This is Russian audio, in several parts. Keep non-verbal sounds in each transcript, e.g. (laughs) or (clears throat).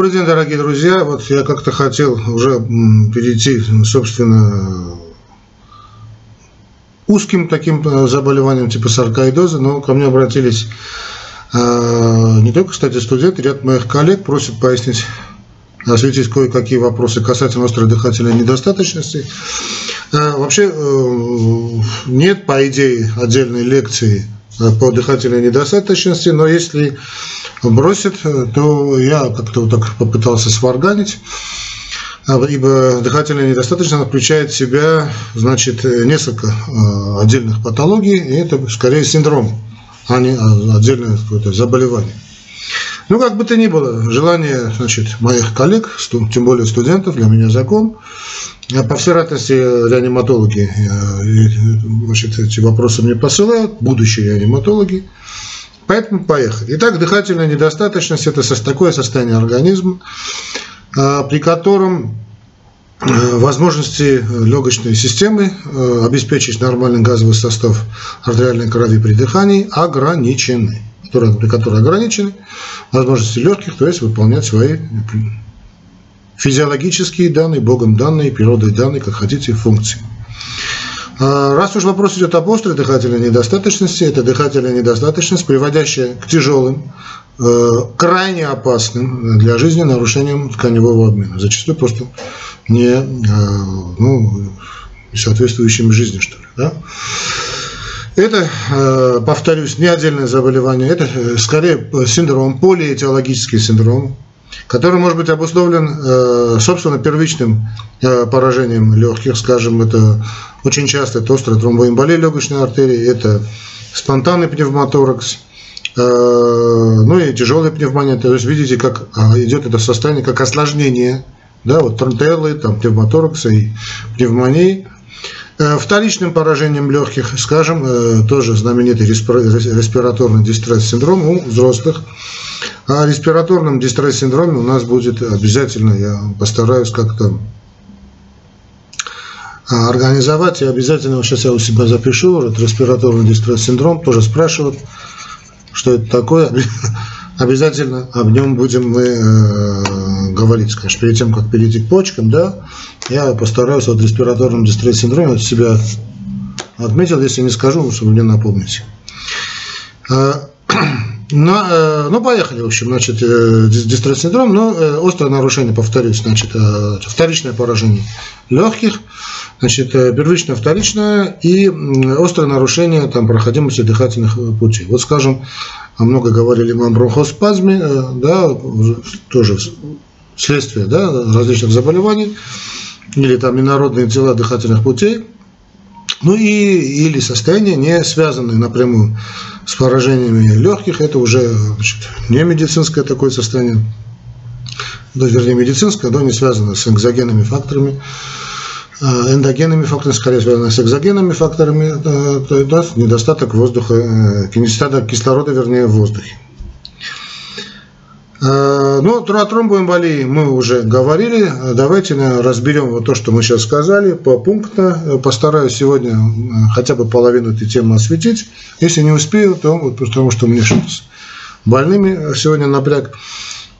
Добрый день, дорогие друзья. Вот я как-то хотел уже перейти, собственно, узким таким э, заболеванием типа саркоидоза, но ко мне обратились э, не только, кстати, студенты, ряд моих коллег просят пояснить, осветить кое-какие вопросы касательно острой дыхательной недостаточности. Э, вообще нет, по идее, отдельной лекции по дыхательной недостаточности, но если бросит, то я как-то вот так попытался сварганить, а, ибо дыхательная недостаточность включает в себя значит, несколько а, отдельных патологий, и это скорее синдром, а не а, отдельное какое-то заболевание. Ну, как бы то ни было, желание значит, моих коллег, тем более студентов, для меня закон. По всей вероятности, реаниматологи значит, эти вопросы мне посылают, будущие реаниматологи. Поэтому поехали. Итак, дыхательная недостаточность – это такое состояние организма, а, при котором э, возможности легочной системы э, обеспечить нормальный газовый состав артериальной крови при дыхании ограничены, при которой ограничены возможности легких, то есть выполнять свои физиологические данные, Богом данные, природой данные, как хотите, функции. А, раз уж вопрос идет об острой дыхательной недостаточности, это дыхательная недостаточность, приводящая к тяжелым, э, крайне опасным для жизни нарушениям тканевого обмена. Зачастую просто не э, ну, соответствующими жизни, что ли. Да? Это, э, повторюсь, не отдельное заболевание, это скорее синдром, полиэтиологический синдром, который может быть обусловлен, собственно, первичным поражением легких, скажем, это очень часто это острая тромбоэмболия легочной артерии, это спонтанный пневмоторакс, э, ну и тяжелая пневмония. То есть видите, как а, идет это состояние, как осложнение, да, вот тронтеллы, там, пневмоторакса и пневмонии. Э, вторичным поражением легких, скажем, э, тоже знаменитый респираторный дистресс-синдром у взрослых. А респираторном дистресс-синдроме у нас будет обязательно, я постараюсь как-то а, организовать. И обязательно, сейчас я у себя запишу, этот респираторный дистресс-синдром, тоже спрашивают, что это такое. (laughs) Обязательно об нем будем мы э, говорить, конечно, перед тем, как перейти к почкам, да, я постараюсь вот респираторном дистресс-синдроме от себя отметил, если не скажу, чтобы мне напомнить. (clears throat) А, но, э, ну, поехали, в общем, значит, э, дистресс-синдром, но э, острое нарушение, повторюсь, значит, вторичное поражение легких, значит, первичное, вторичное и острое нарушение там, проходимости дыхательных путей. Вот, скажем, много говорили мы о бронхоспазме, да, тоже следствие да, различных заболеваний, или там инородные тела дыхательных путей, ну и или состояние, не связанное напрямую с поражениями легких, это уже значит, не медицинское такое состояние, да, вернее медицинское, но не связано с экзогенными факторами, а эндогенными факторами, скорее связано с экзогенными факторами, то есть недостаток воздуха, э, недостаток кислорода, вернее, в воздухе. Э, ну, о тромбоэмболии мы уже говорили. Давайте разберем вот то, что мы сейчас сказали, по пунктно. Постараюсь сегодня э, хотя бы половину этой темы осветить. Если не успею, то вот потому что мне что-то с больными сегодня напряг,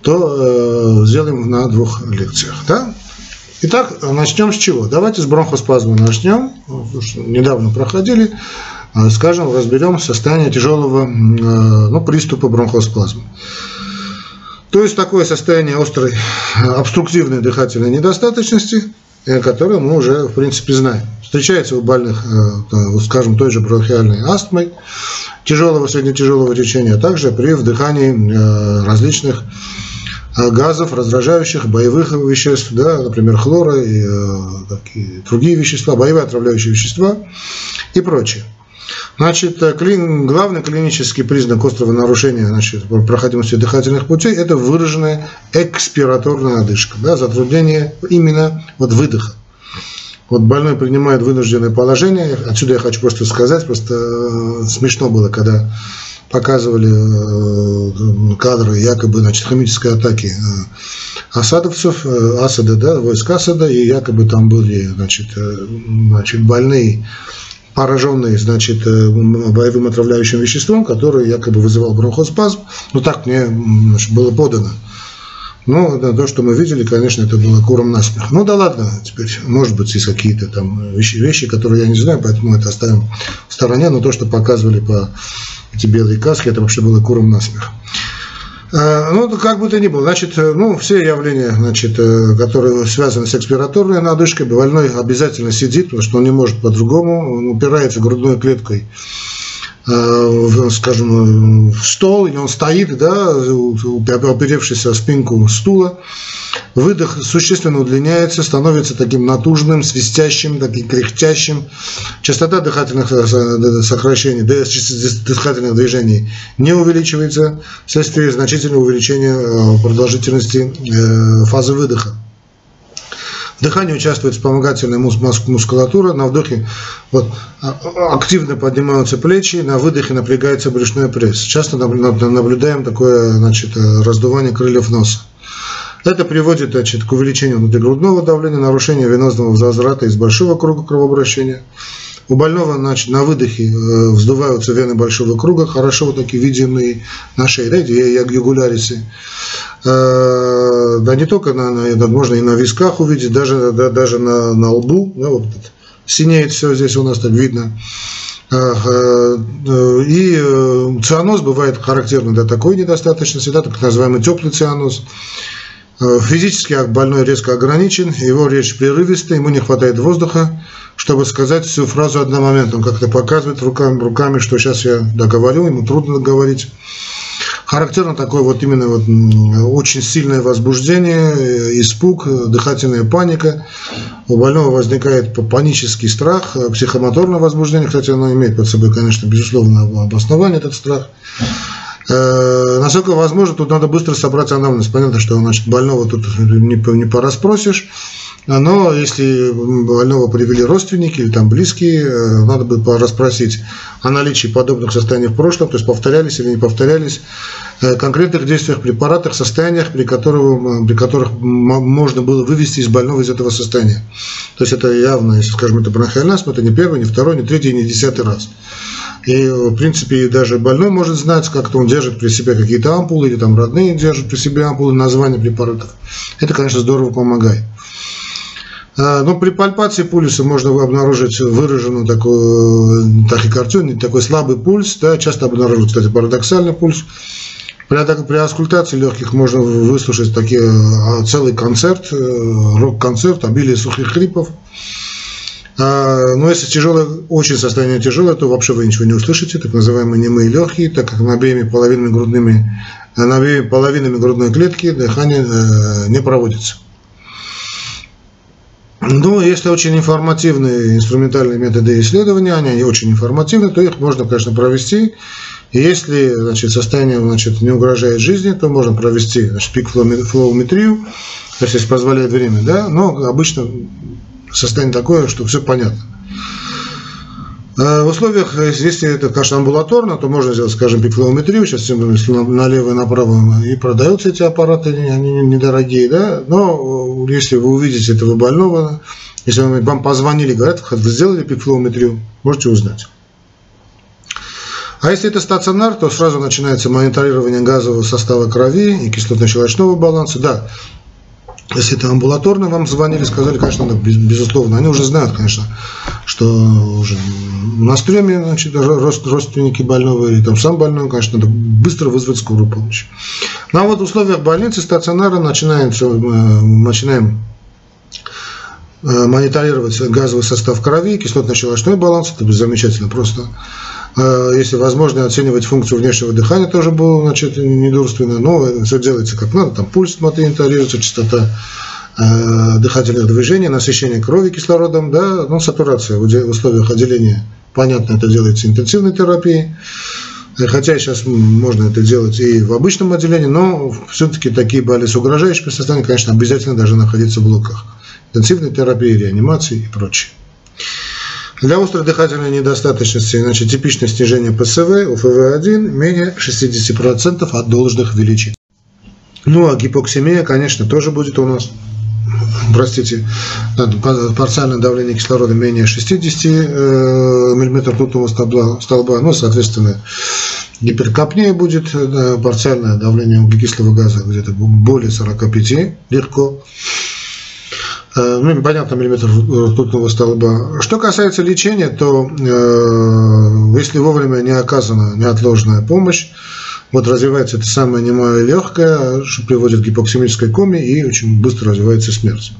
то э, сделаем на двух лекциях. Да? Итак, начнем с чего? Давайте с бронхоспазма начнем. Недавно проходили. Э, скажем, разберем состояние тяжелого э, ну, приступа бронхоспазма. То есть такое состояние острой обструктивной дыхательной недостаточности, э, которое мы уже, в принципе, знаем. Встречается у больных, э, скажем, той же бронхиальной астмой, тяжелого, среднетяжелого течения, а также при вдыхании э, различных газов, раздражающих, боевых веществ, да, например, хлора и, и другие вещества, боевые отравляющие вещества и прочее. Значит, э, главный клинический признак острого нарушения значит, проходимости дыхательных путей – это выраженная экспираторная одышка, да, затруднение именно вот выдоха. Вот больной принимает вынужденное положение. Отсюда я хочу просто сказать, просто э, смешно было, когда показывали э, кадры якобы значит, химической атаки осадовцев, Асада, да, войск Асада, и якобы там были значит, значит, больные пораженный, значит, э, боевым отравляющим веществом, который якобы вызывал бронхоспазм. Ну, так мне значит, было подано. Но да, то, что мы видели, конечно, это было куром насмех. Ну да ладно, теперь, может быть, есть какие-то там вещи, вещи, которые я не знаю, поэтому это оставим в стороне, но то, что показывали по эти белые каски, это вообще было куром насмех. Э, ну, как бы то ни было, значит, э, ну, все явления, значит, э, которые связаны с экспираторной надышкой, больной обязательно сидит, потому что он не может по-другому, он упирается грудной клеткой скажем, в стол, и он стоит, да, оперевшись о спинку стула, Выдох существенно удлиняется, становится таким натужным, свистящим, таким кряхтящим. Частота дыхательных э, сокращений, дыхательных движений не увеличивается вследствие значительного увеличения э, продолжительности э, фазы выдоха. В дыхании участвует вспомогательная мускулатура, на вдохе вот, а, активно поднимаются плечи, на выдохе напрягается брюшной пресс. Часто наблюдаем такое значит, раздувание крыльев носа. Это приводит значит, к увеличению внутригрудного давления, нарушению венозного возврата из большого круга кровообращения. У больного значит, на выдохе э, вздуваются вены большого круга, хорошо вот такие видимые на шее, да. Э, да не только на, на, можно и на висках увидеть, даже, да, даже на, на лбу, да, вот синеет все здесь у нас так видно. Э, и цианоз бывает характерный для такой недостаточности, да, так называемый теплый цианоз. Э, физически больной резко ограничен, его речь прерывистая, ему не хватает воздуха, чтобы сказать всю фразу одномоментно. Он как-то показывает руками, руками, что сейчас я договорю, ему трудно говорить. Характерно такое вот именно вот очень сильное возбуждение, э, испуг, дыхательная паника. У больного возникает панический страх, э, психомоторное возбуждение, кстати, оно имеет под собой, конечно, безусловно, обоснование, этот страх. Э, насколько возможно, тут надо быстро собрать анамнез. Понятно, что значит, больного тут не, не пораспросишь. Но если больного привели родственники или там близкие, э, надо бы расспросить о наличии подобных состояний в прошлом, то есть повторялись или не повторялись, э, конкретных действиях, препаратах, состояниях, при, которых, при которых можно было вывести из больного из этого состояния. То есть это явно, если скажем, это бронхиальный астма, это не первый, не второй, не третий, не десятый раз. И, в принципе, даже больной может знать, как-то он держит при себе какие-то ампулы, или там родные держат при себе ампулы, названия препаратов. Это, конечно, здорово помогает. А, но при пальпации пульса можно обнаружить выраженную такую тахикардию, такой слабый пульс, да, часто обнаруживают, кстати, парадоксальный пульс. При, при аскультации легких можно выслушать такие, а, целый концерт, э, рок-концерт, обилие сухих хрипов. А, но если тяжелое, очень состояние тяжелое, то вообще вы ничего не услышите, так называемые немые легкие, так как на обеими половинами грудными, на обеими половинами грудной клетки дыхание э, не проводится. Ну, если очень информативные инструментальные методы исследования, они очень информативны, то их можно, конечно, провести. Если значит, состояние значит, не угрожает жизни, то можно провести значит, пик-флоуметрию, если позволяет время, да, но обычно состояние такое, что все понятно. А в условиях, если это, конечно, амбулаторно, то можно сделать, скажем, пикфлометрию, сейчас если налево и направо и продаются эти аппараты, они недорогие, да, но если вы увидите этого больного, если вам позвонили, говорят, вы сделали пикфлометрию, можете узнать. А если это стационар, то сразу начинается мониторирование газового состава крови и кислотно-щелочного баланса. Да, если это амбулаторно, вам звонили, сказали, конечно, надо, безусловно. Они уже знают, конечно, что уже на стреме значит, родственники больного или там сам больной, конечно, надо быстро вызвать скорую помощь. Ну а вот в условиях больницы, стационара э, начинаем э, мониторировать газовый состав крови, кислотно-щелочной баланс, это замечательно просто. Э, если возможно, оценивать функцию внешнего дыхания тоже было значит, недурственно, но все делается как надо, там пульс мониторируется, частота э, дыхательных движений, насыщение крови кислородом, да, ну, сатурация в условиях отделения, понятно, это делается интенсивной терапией, э, хотя сейчас можно это делать и в обычном отделении, но все-таки такие боли с угрожающим состоянием, конечно, обязательно должны находиться в блоках интенсивной терапии, реанимации и прочее. Для острой дыхательной недостаточности значит, типичное снижение ПСВ, УФВ-1 менее 60% от должных величин. Ну а гипоксемия, конечно, тоже будет у нас простите, парциальное давление кислорода менее 60 мм ртутного столба, столба, ну, соответственно, гиперкапния будет, парциальное давление углекислого газа где-то более 45 легко. Э, ну, понятно, миллиметр ртутного столба. Что касается лечения, то э, если вовремя не оказана неотложная помощь, вот развивается это самое немое легкое, что приводит к гипоксимической коме и очень быстро развивается смерть.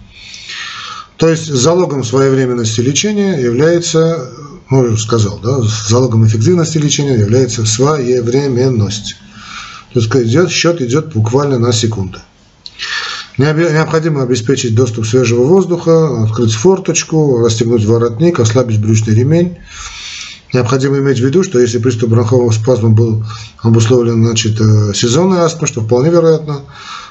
То есть залогом своевременности лечения является, ну, уже сказал, да, залогом эффективности лечения является своевременность. То есть идет, счет идет буквально на секунды. Необходимо обеспечить доступ свежего воздуха, открыть форточку, расстегнуть воротник, ослабить брючный ремень. Необходимо иметь в виду, что если приступ бронхового спазма был обусловлен значит, э, сезонной астмой, что вполне вероятно,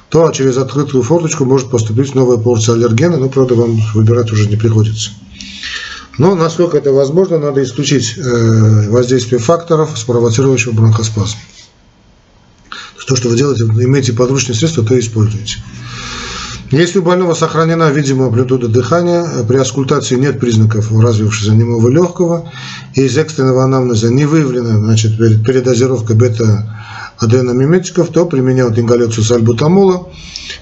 то через открытую форточку может поступить новая порция аллергена, но, правда, вам выбирать уже не приходится. Но, насколько это возможно, надо исключить э, воздействие факторов, спровоцирующих бронхоспазм. То, что вы делаете, имеете подручные средства, то используйте. Если у больного сохранена видимая амплитуда дыхания, при аскультации нет признаков развившегося немого легкого, и из экстренного анамнеза не выявлена значит, передозировка бета-аденомиметиков, то применяют ингаляцию сальбутамола,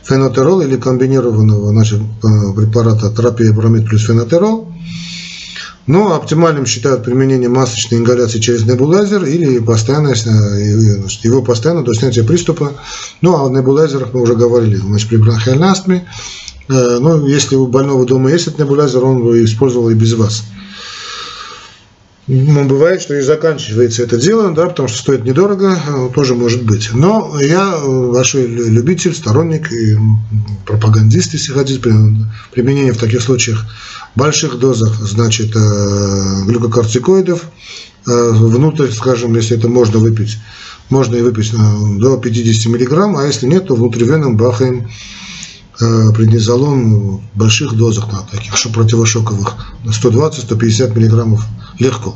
фенотерол или комбинированного значит, препарата тропия бромид плюс фенотерол – но оптимальным считают применение масочной ингаляции через небулайзер или постоянное, его постоянно до снятия приступа. Ну, а о небулайзерах мы уже говорили, значит, при бронхиальной астме. Э, ну, если у больного дома есть этот небулайзер, он бы использовал и без вас. Ну, бывает, что и заканчивается это дело, да, потому что стоит недорого, э, тоже может быть. Но я э, большой любитель, сторонник и пропагандист, если хотите, применение в таких случаях больших дозах, значит, э, глюкокортикоидов, внутрь, скажем, если это можно выпить, можно и выпить до 50 мг, а если нет, то внутривенным бахаем преднизолон в больших дозах, на таких противошоковых, 120-150 мг легко.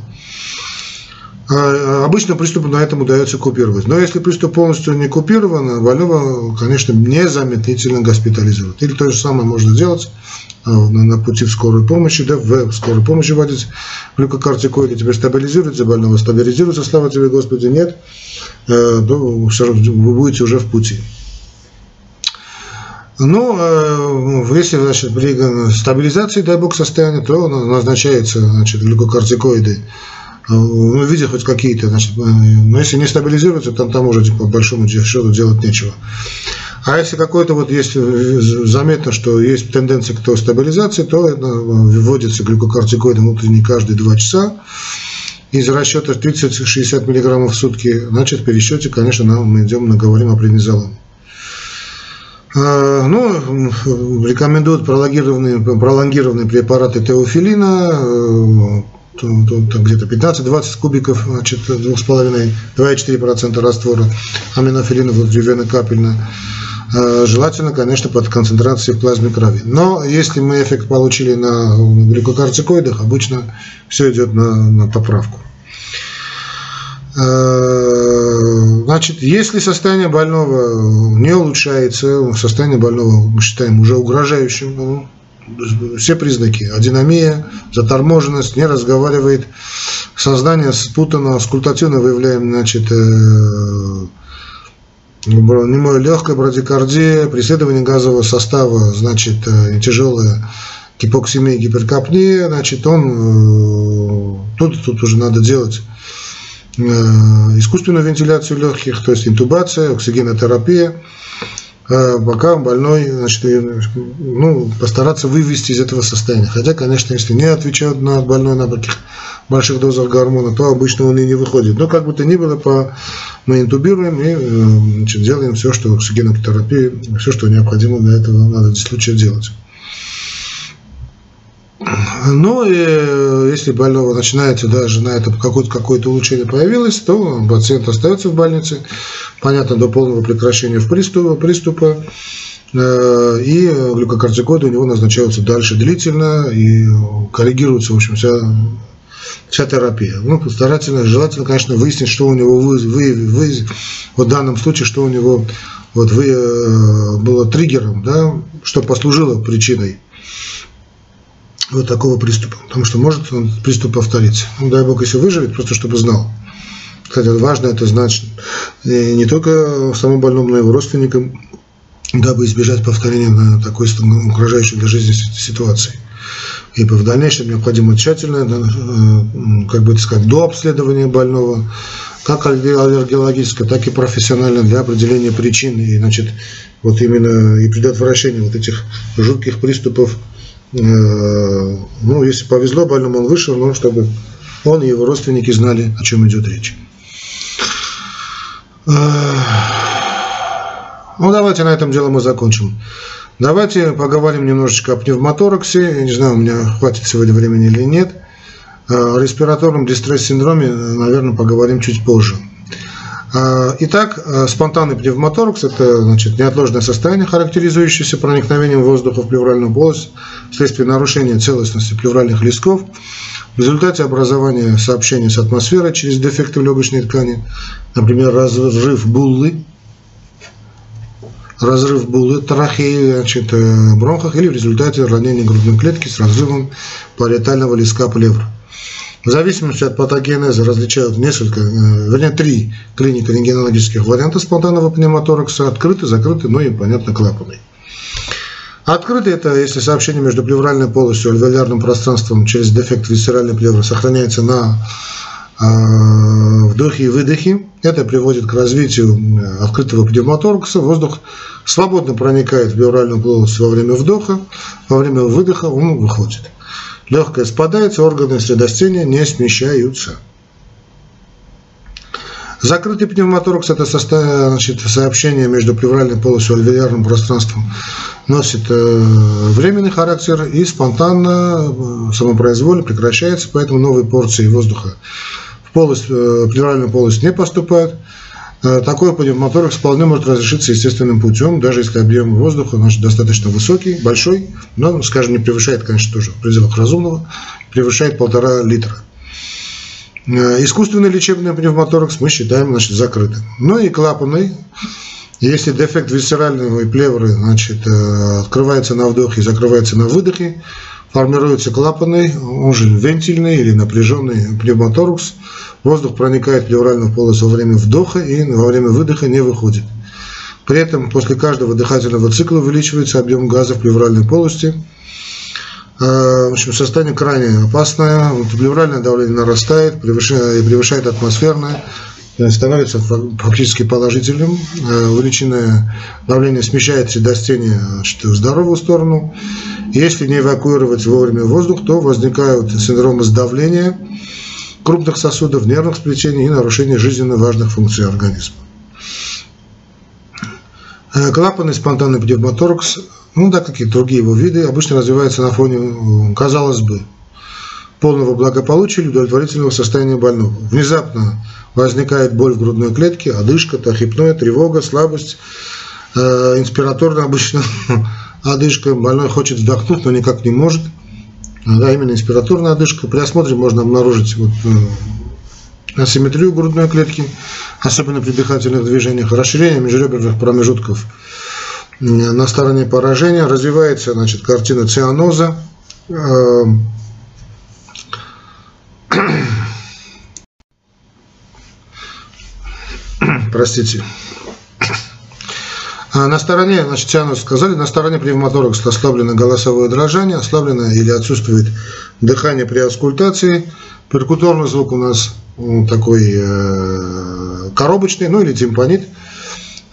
Обычно приступ на этом удается купировать. Но если приступ полностью не купирован, больного, конечно, незамедлительно госпитализируют. Или то же самое можно сделать а, на пути в скорую помощь, да, в скорую помощь вводить глюкокортикоиды, теперь стабилизируется больного, стабилизируется, слава тебе Господи, нет, э, равно вы будете уже в пути. Ну, э, если значит, при стабилизации, дай бог, состояния, то назначается значит, глюкокортикоиды ну, видя хоть какие-то, значит, э, но если не стабилизируется, там, там уже по большому счету делать нечего. А если какой-то вот есть э, заметно, что есть тенденция к стабилизации, то вводится глюкокортикоид внутренний каждые 2 часа. Из расчета 30-60 мг в сутки, значит, в пересчете, конечно, мы идем, говорим о преднизолоне. А, ну, рекомендуют пролонгированные, пролонгированные препараты теофилина, э, где-то 15-20 кубиков, значит, 2,5-2,4% раствора аминофилина внутривенно капельно. А, желательно, конечно, под концентрацией в плазме крови. Но если мы эффект получили на глюкокортикоидах, обычно все идет на, на поправку. Э, значит, если состояние больного не улучшается, состояние больного мы считаем уже угрожающим, ну, все признаки, адинамия, заторможенность, не разговаривает, сознание спутано, скультативно выявляем, значит, э, немое легкое брадикардия, преследование газового состава, значит, э, тяжелая гипоксимия, гиперкапния, значит, он, тут, тут уже надо делать Э, искусственную вентиляцию легких, то есть интубация, оксигенотерапия, э, пока больной, значит, ну, постараться вывести из этого состояния. Хотя, конечно, если не отвечают на больной на таких больших дозах гормона, то обычно он и не выходит. Но как бы то ни было, по, мы интубируем и э, значит, делаем все, что оксигенотерапия, все, что необходимо для этого надо в случае делать. Ну, и э, если больного начинается даже на это какое-то какое улучшение появилось, то пациент остается в больнице, понятно, до полного прекращения приступа, приступа э, и глюкокортикоиды у него назначаются дальше длительно и коррегируется, в общем, вся, вся терапия. Ну, старательно, желательно, конечно, выяснить, что у него вы, вы, вы, в данном случае, что у него вот вы, было триггером, да, что послужило причиной вот такого приступа. Потому что может он, приступ повториться. Ну, дай бог, если выживет, просто чтобы знал. Кстати, важно это знать не только самому больному, но и его родственникам, дабы избежать повторения такой угрожающей для жизни ситуации. Ибо в дальнейшем необходимо тщательно, э, как бы сказать, до обследования больного, как аллергологическое, так и профессионально для определения причин и, значит, вот именно и предотвращения вот этих жутких приступов. Э, ну, если повезло больному, он вышел, но чтобы он и его родственники знали, о чем идет речь. Ну, давайте на этом дело мы закончим. Давайте поговорим немножечко о пневмотораксе. Я не знаю, у меня хватит сегодня времени или нет. О респираторном дистресс-синдроме, наверное, поговорим чуть позже. Итак, спонтанный пневмоторакс – это значит, неотложное состояние, характеризующееся проникновением воздуха в плевральную полость вследствие нарушения целостности плевральных листков в результате образования сообщения с атмосферой через дефекты в легочной ткани, например, разрыв буллы, разрыв буллы, трахеи, значит, э, бронхах или в результате ранения грудной клетки с разрывом париетального листка плевр. В зависимости от патогенеза различают несколько, э, вернее, три клинико-рентгенологических варианта спонтанного пневмоторакса, открытый, закрытый, ну и, понятно, клапанный. Открытый – это если сообщение между плевральной полостью и альвеолярным пространством через дефект висцеральной плевры сохраняется на вдохе и выдохе. Это приводит к развитию э, открытого пневмоторакса. Воздух свободно проникает в плевральную полость во время вдоха, во время выдоха он выходит. Легкое спадается, органы средостения не смещаются. Закрытый пневмоторакс – это значит, сообщение между плевральной полостью и альвеолярным пространством носит э, временный характер и спонтанно, э, самопроизвольно прекращается, поэтому новые порции воздуха в полость, э, плевральную полость не поступают. Такой пневмоторакс вполне может разрешиться естественным путем, даже если объем воздуха значит, достаточно высокий, большой, но, скажем, не превышает, конечно, тоже в пределах разумного, превышает полтора литра. Искусственный лечебный пневмоторакс мы считаем значит, закрытым. Ну и клапанный. Если дефект висцеральной плевры значит, э, открывается на вдохе и закрывается на выдохе, формируется клапанный, он же вентильный или напряженный пневмоторакс. Воздух проникает в плевральную полость во время вдоха и во время выдоха не выходит. При этом после каждого дыхательного цикла увеличивается объем газа в плевральной полости – Э, в общем, состояние крайне опасное, плевральное давление нарастает, превышает, превышает атмосферное, э, становится фактически положительным. Э, увеличенное давление смещает средостение в здоровую сторону. Если не эвакуировать вовремя воздух, то возникают синдромы сдавления крупных сосудов, нервных сплетений и нарушение жизненно важных функций организма. Клапанный спонтанный пневмоторакс ну да, какие-то другие его виды, обычно развиваются на фоне, казалось бы, полного благополучия или удовлетворительного состояния больного. Внезапно возникает боль в грудной клетке, одышка, тахипноя, тревога, слабость, э, инспираторная обычно (laughs) одышка, больной хочет вдохнуть, но никак не может. Да, именно инспираторная одышка. При осмотре можно обнаружить вот, э, асимметрию грудной клетки, особенно при дыхательных движениях, расширение межреберных промежутков на стороне поражения развивается значит, картина цианоза. Эм, (clears throat) простите. А на стороне, значит, цианоз сказали, на стороне пневмоторакса ослаблено голосовое дрожание, ослаблено или отсутствует дыхание при аскультации. Перкуторный звук у нас такой э, коробочный, ну или тимпанит.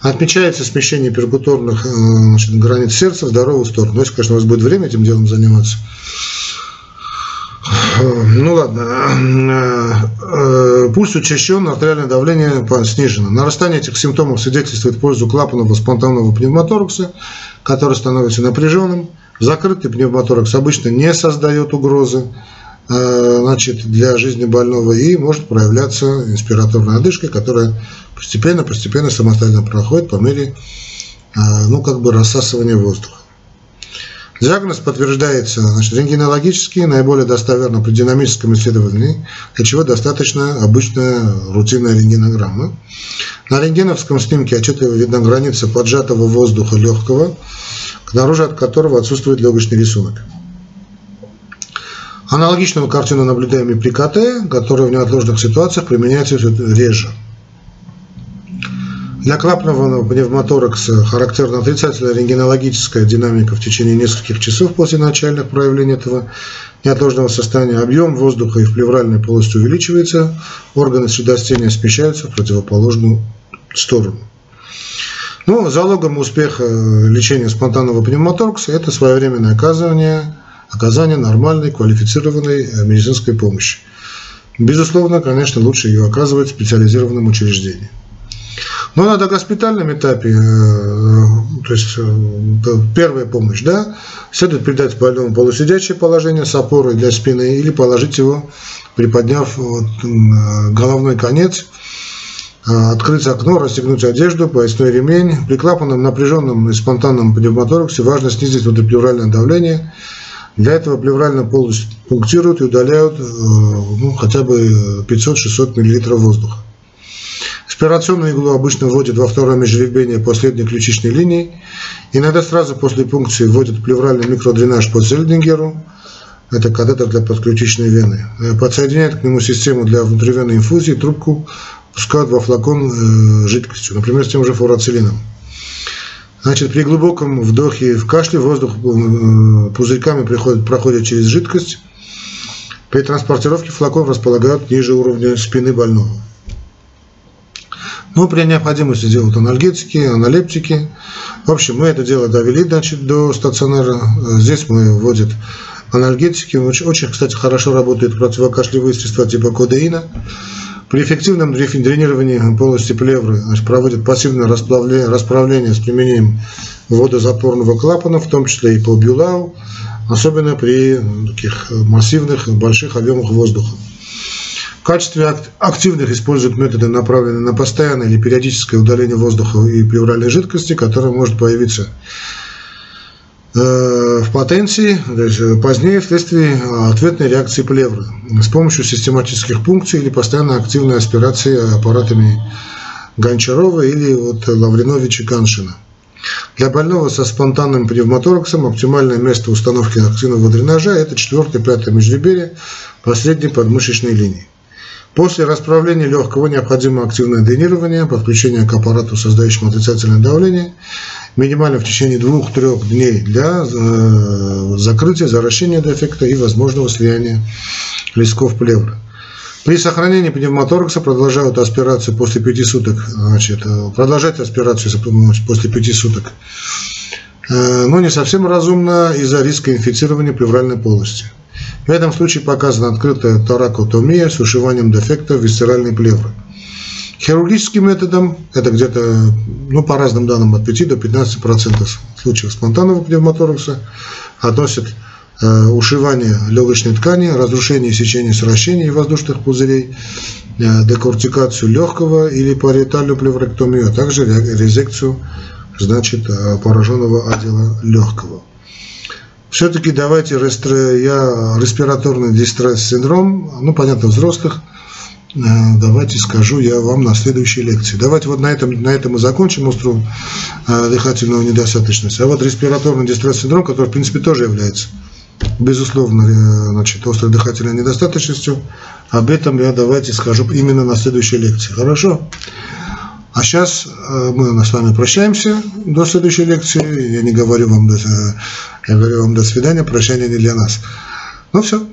Отмечается смещение перкуторных э, значит, границ сердца в здоровую сторону. Ну, если, конечно, у вас будет время этим делом заниматься. Э, ну ладно, э, пульс учащен, артериальное давление снижено. Нарастание этих симптомов свидетельствует в пользу клапанного спонтанного пневмоторакса, который становится напряженным. Закрытый пневмоторакс обычно не создает угрозы значит, для жизни больного и может проявляться инспираторная одышка, которая постепенно-постепенно самостоятельно проходит по мере а, ну, как бы рассасывания воздуха. Диагноз подтверждается значит, рентгенологически, наиболее достоверно при динамическом исследовании, для чего достаточно обычная рутинная рентгенограмма. На рентгеновском снимке отчетливо видна граница поджатого воздуха легкого, снаружи от которого отсутствует легочный рисунок. Аналогичную картину наблюдаем и при КТ, которая в неотложных ситуациях применяется реже. Для клапанного пневмоторакса характерна отрицательная рентгенологическая динамика в течение нескольких часов после начальных проявлений этого неотложного состояния. Объем воздуха и в плевральной полости увеличивается, органы средостения смещаются в противоположную сторону. Ну, залогом успеха лечения спонтанного пневмоторакса это своевременное оказывание оказания нормальной, квалифицированной э, медицинской помощи. Безусловно, конечно, лучше ее оказывать в специализированном учреждении. Но на догоспитальном этапе, э, то есть э, первая помощь, да, следует придать больному полусидячее положение с опорой для спины или положить его, приподняв вот, головной конец, открыть окно, расстегнуть одежду, поясной ремень. При клапанном напряженном и спонтанном пневмотораксе важно снизить внутриплевральное давление – для этого плевральную полость пунктируют и удаляют э, ну, хотя бы 500-600 мл воздуха. Аспирационную иглу обычно вводят во второе межребение последней ключичной линии. Иногда сразу после пункции вводят плевральный микродренаж по Зельдингеру. Это катетер для подключичной вены. Э, подсоединяют к нему систему для внутривенной инфузии, трубку пускают во флакон э, жидкостью, например, с тем же фурацилином. Значит, при глубоком вдохе и в кашле воздух э, пузырьками приходит, проходит через жидкость. При транспортировке флакон располагают ниже уровня спины больного. Ну, при необходимости делают анальгетики, аналептики. В общем, мы это дело довели значит, до стационара. Здесь мы вводят анальгетики. Очень, кстати, хорошо работают противокашлевые средства типа кодеина. При эффективном дренировании полости плевры значит, проводят пассивное расплавление, расправление с применением водозапорного клапана, в том числе и по бюлау, особенно при таких массивных больших объемах воздуха. Качестве активных используют методы, направленные на постоянное или периодическое удаление воздуха и плевральной жидкости, которая может появиться Э, в потенции, то есть э, позднее вследствие ответной реакции плевры с помощью систематических пункций или постоянно активной аспирации аппаратами Гончарова или вот Лавриновича Каншина. Для больного со спонтанным пневмотораксом оптимальное место установки активного дренажа – это 4-5 межреберье последней подмышечной линии. После расправления легкого необходимо активное дренирование, подключение к аппарату, создающему отрицательное давление – минимально в течение двух-трех дней для э, закрытия, заращения дефекта и возможного слияния листков плевры. При сохранении пневмоторакса продолжают аспирацию после 5 суток, значит, э, продолжать аспирацию после 5 суток, э, но не совсем разумно из-за риска инфицирования плевральной полости. В этом случае показана открытая торакотомия с ушиванием дефекта висцеральной плевры. Хирургическим методом, это где-то, ну, по разным данным, от 5 до 15 процентов случаев спонтанного пневмоторакса относят э, ушивание легочной ткани, разрушение сечения сращений воздушных пузырей, э, декортикацию легкого или париетальную плевректомию, а также резекцию значит, э, пораженного отдела легкого. Все-таки давайте я респираторный дистресс-синдром, ну, понятно, взрослых – Э, давайте скажу я вам на следующей лекции. Давайте вот на этом, на этом мы закончим острую э, дыхательную недостаточность. А вот респираторный дистресс-синдром, который в принципе тоже является безусловно э, значит, острой дыхательной недостаточностью, об этом я давайте скажу именно на следующей лекции. Хорошо? А сейчас мы с вами прощаемся до следующей лекции. Я не говорю вам до, я говорю вам до свидания, прощание не для нас. Ну все.